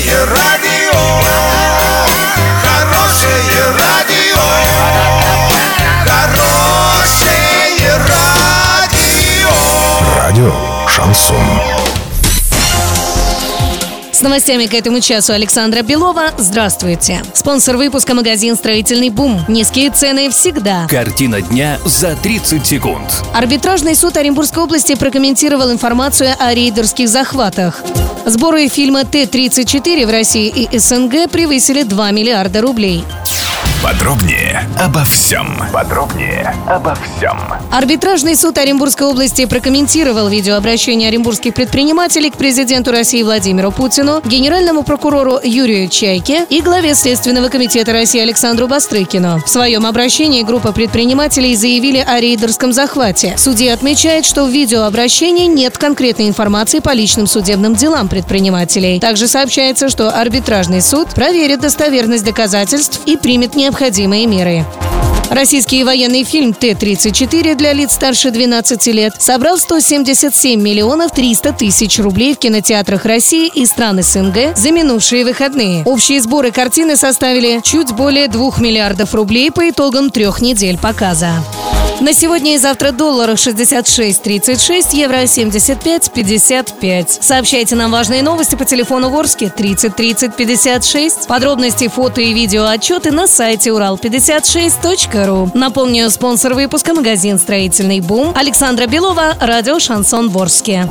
Хорошее радио, хорошее радио, хорошее радио. Радио Шансон. С новостями к этому часу Александра Белова. Здравствуйте. Спонсор выпуска магазин «Строительный бум». Низкие цены всегда. Картина дня за 30 секунд. Арбитражный суд Оренбургской области прокомментировал информацию о рейдерских захватах. Сборы фильма Т-34 в России и СНГ превысили 2 миллиарда рублей. Подробнее обо всем. Подробнее обо всем. Арбитражный суд Оренбургской области прокомментировал видеообращение оренбургских предпринимателей к президенту России Владимиру Путину, генеральному прокурору Юрию Чайке и главе Следственного комитета России Александру Бастрыкину. В своем обращении группа предпринимателей заявили о рейдерском захвате. Судья отмечает, что в видеообращении нет конкретной информации по личным судебным делам предпринимателей. Также сообщается, что арбитражный суд проверит достоверность доказательств и примет необходимые меры. Российский военный фильм Т-34 для лиц старше 12 лет собрал 177 миллионов 300 тысяч рублей в кинотеатрах России и стран СНГ за минувшие выходные. Общие сборы картины составили чуть более 2 миллиардов рублей по итогам трех недель показа. На сегодня и завтра доллар 66.36, евро 75.55. Сообщайте нам важные новости по телефону Ворске 30 30 56. Подробности, фото и видео отчеты на сайте урал56.ру. Напомню, спонсор выпуска магазин «Строительный бум» Александра Белова, радио «Шансон Ворске».